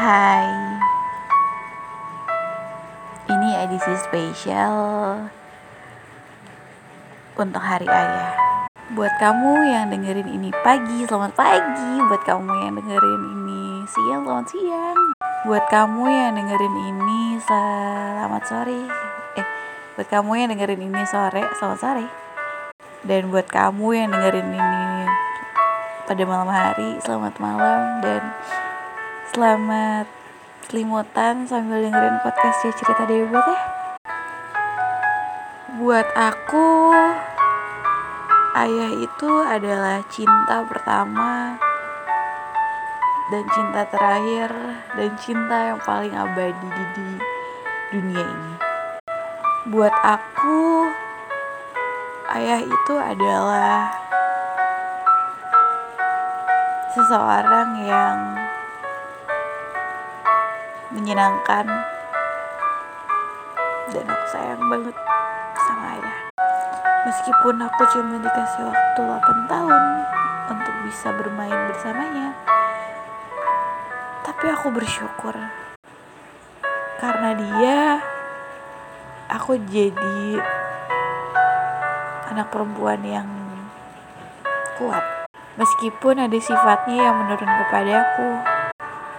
Hai. Ini edisi spesial Untuk Hari Ayah Buat kamu yang dengerin ini pagi, selamat pagi. Buat kamu yang dengerin ini siang, selamat siang. Buat kamu yang dengerin ini selamat sore. Eh, buat kamu yang dengerin ini sore, selamat sore. Dan buat kamu yang dengerin ini pada malam hari, selamat malam. Dan selamat selimutan sambil dengerin podcast cerita Dewa ya. Buat aku, ayah itu adalah cinta pertama dan cinta terakhir dan cinta yang paling abadi di, di dunia ini. Buat aku, ayah itu adalah seseorang yang menyenangkan. Dan aku sayang banget sama ayah. Meskipun aku cuma dikasih waktu 8 tahun untuk bisa bermain bersamanya. Tapi aku bersyukur. Karena dia aku jadi anak perempuan yang kuat. Meskipun ada sifatnya yang menurun kepadaku,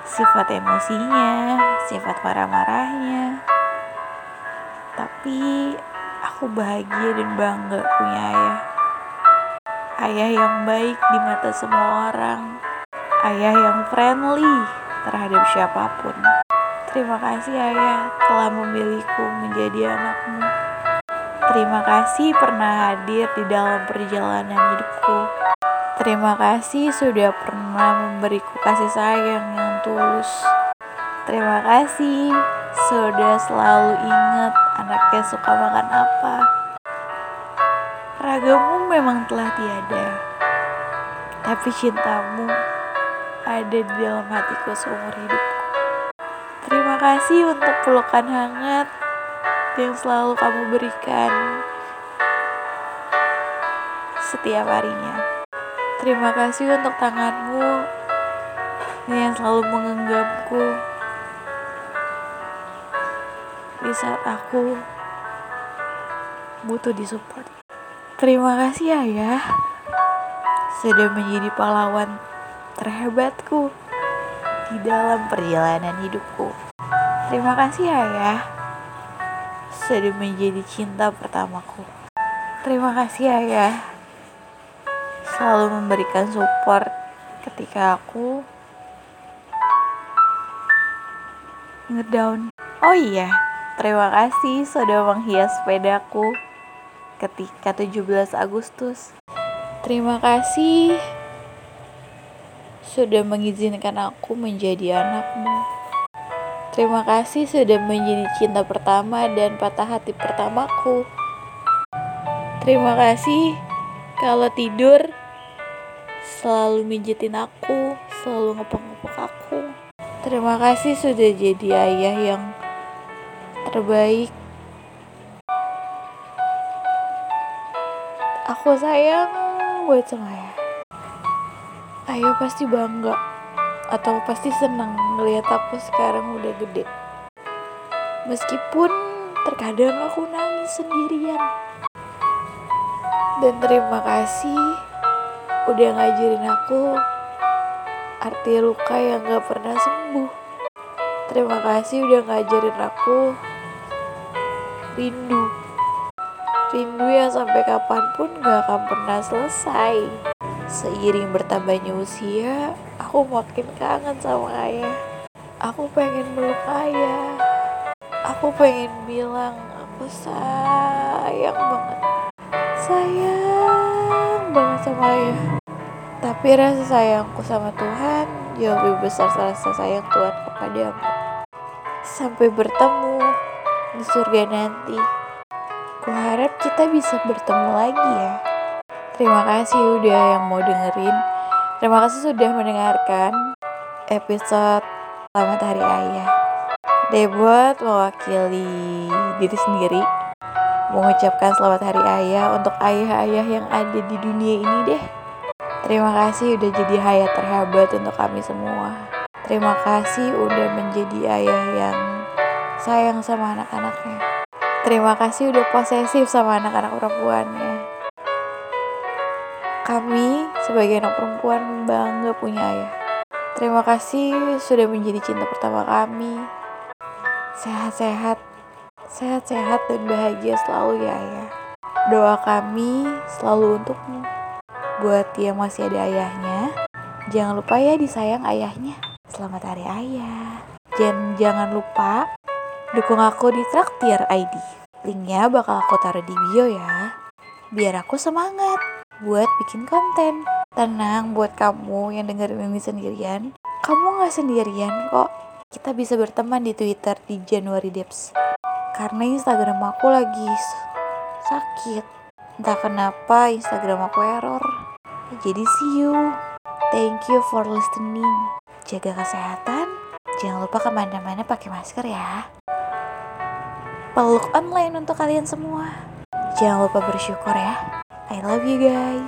sifat emosinya, sifat marah-marahnya. Tapi aku bahagia dan bangga punya ayah. Ayah yang baik di mata semua orang. Ayah yang friendly terhadap siapa pun. Terima kasih ayah telah memilihku menjadi anakmu. Terima kasih pernah hadir di dalam perjalanan hidupku. Terima kasih sudah pernah memberiku kasih sayang yang tulus. Terima kasih sudah selalu ingat anaknya suka makan apa. Ragamu memang telah tiada, tapi cintamu ada di dalam hatiku seumur hidupku. Terima kasih untuk pelukan hangat yang selalu kamu berikan setiap harinya. Terima kasih untuk tanganmu yang selalu menggenggamku di saat aku butuh disupport. Terima kasih ayah sudah menjadi pahlawan terhebatku di dalam perjalanan hidupku. Terima kasih ayah sudah menjadi cinta pertamaku. Terima kasih ayah selalu memberikan support ketika aku ngedown. Oh iya, terima kasih sudah menghias sepedaku ketika 17 Agustus. Terima kasih sudah mengizinkan aku menjadi anakmu. Terima kasih sudah menjadi cinta pertama dan patah hati pertamaku. Terima kasih kalau tidur selalu mijitin aku, selalu ngepok-ngepok aku. Terima kasih sudah jadi ayah yang terbaik. Aku sayang buat sama ayah. Ayah pasti bangga atau pasti senang ngeliat aku sekarang udah gede. Meskipun terkadang aku nangis sendirian. Dan terima kasih udah ngajarin aku arti luka yang gak pernah sembuh. Terima kasih udah ngajarin aku rindu. Rindu yang sampai kapan pun gak akan pernah selesai. Seiring bertambahnya usia, aku makin kangen sama ayah. Aku pengen meluk ayah. Aku pengen bilang aku sayang banget. Sayang ayah. Tapi rasa sayangku sama Tuhan jauh lebih besar rasa sayang Tuhan kepadamu. Sampai bertemu di surga nanti. Kuharap kita bisa bertemu lagi ya. Terima kasih udah yang mau dengerin. Terima kasih sudah mendengarkan episode Selamat Hari Ayah. Debut mewakili diri sendiri mengucapkan selamat hari ayah untuk ayah-ayah yang ada di dunia ini deh. Terima kasih udah jadi hayat terhebat untuk kami semua. Terima kasih udah menjadi ayah yang sayang sama anak-anaknya. Terima kasih udah posesif sama anak-anak perempuannya. Kami sebagai anak perempuan bangga punya ayah. Terima kasih sudah menjadi cinta pertama kami. Sehat-sehat, sehat-sehat dan bahagia selalu ya ayah. Doa kami selalu untukmu. Buat yang masih ada ayahnya, jangan lupa ya disayang ayahnya. Selamat Hari Ayah. Dan jangan lupa dukung aku di Traktir ID. Linknya bakal aku taruh di bio ya. Biar aku semangat buat bikin konten. Tenang buat kamu yang dengerin ini sendirian. Kamu gak sendirian kok. Kita bisa berteman di Twitter di Januari. Karena Instagram aku lagi sakit. Entah kenapa Instagram aku error. Jadi see you. Thank you for listening. Jaga kesehatan. Jangan lupa ke mana-mana pakai masker ya. Peluk online untuk kalian semua. Jangan lupa bersyukur ya. I love you guys.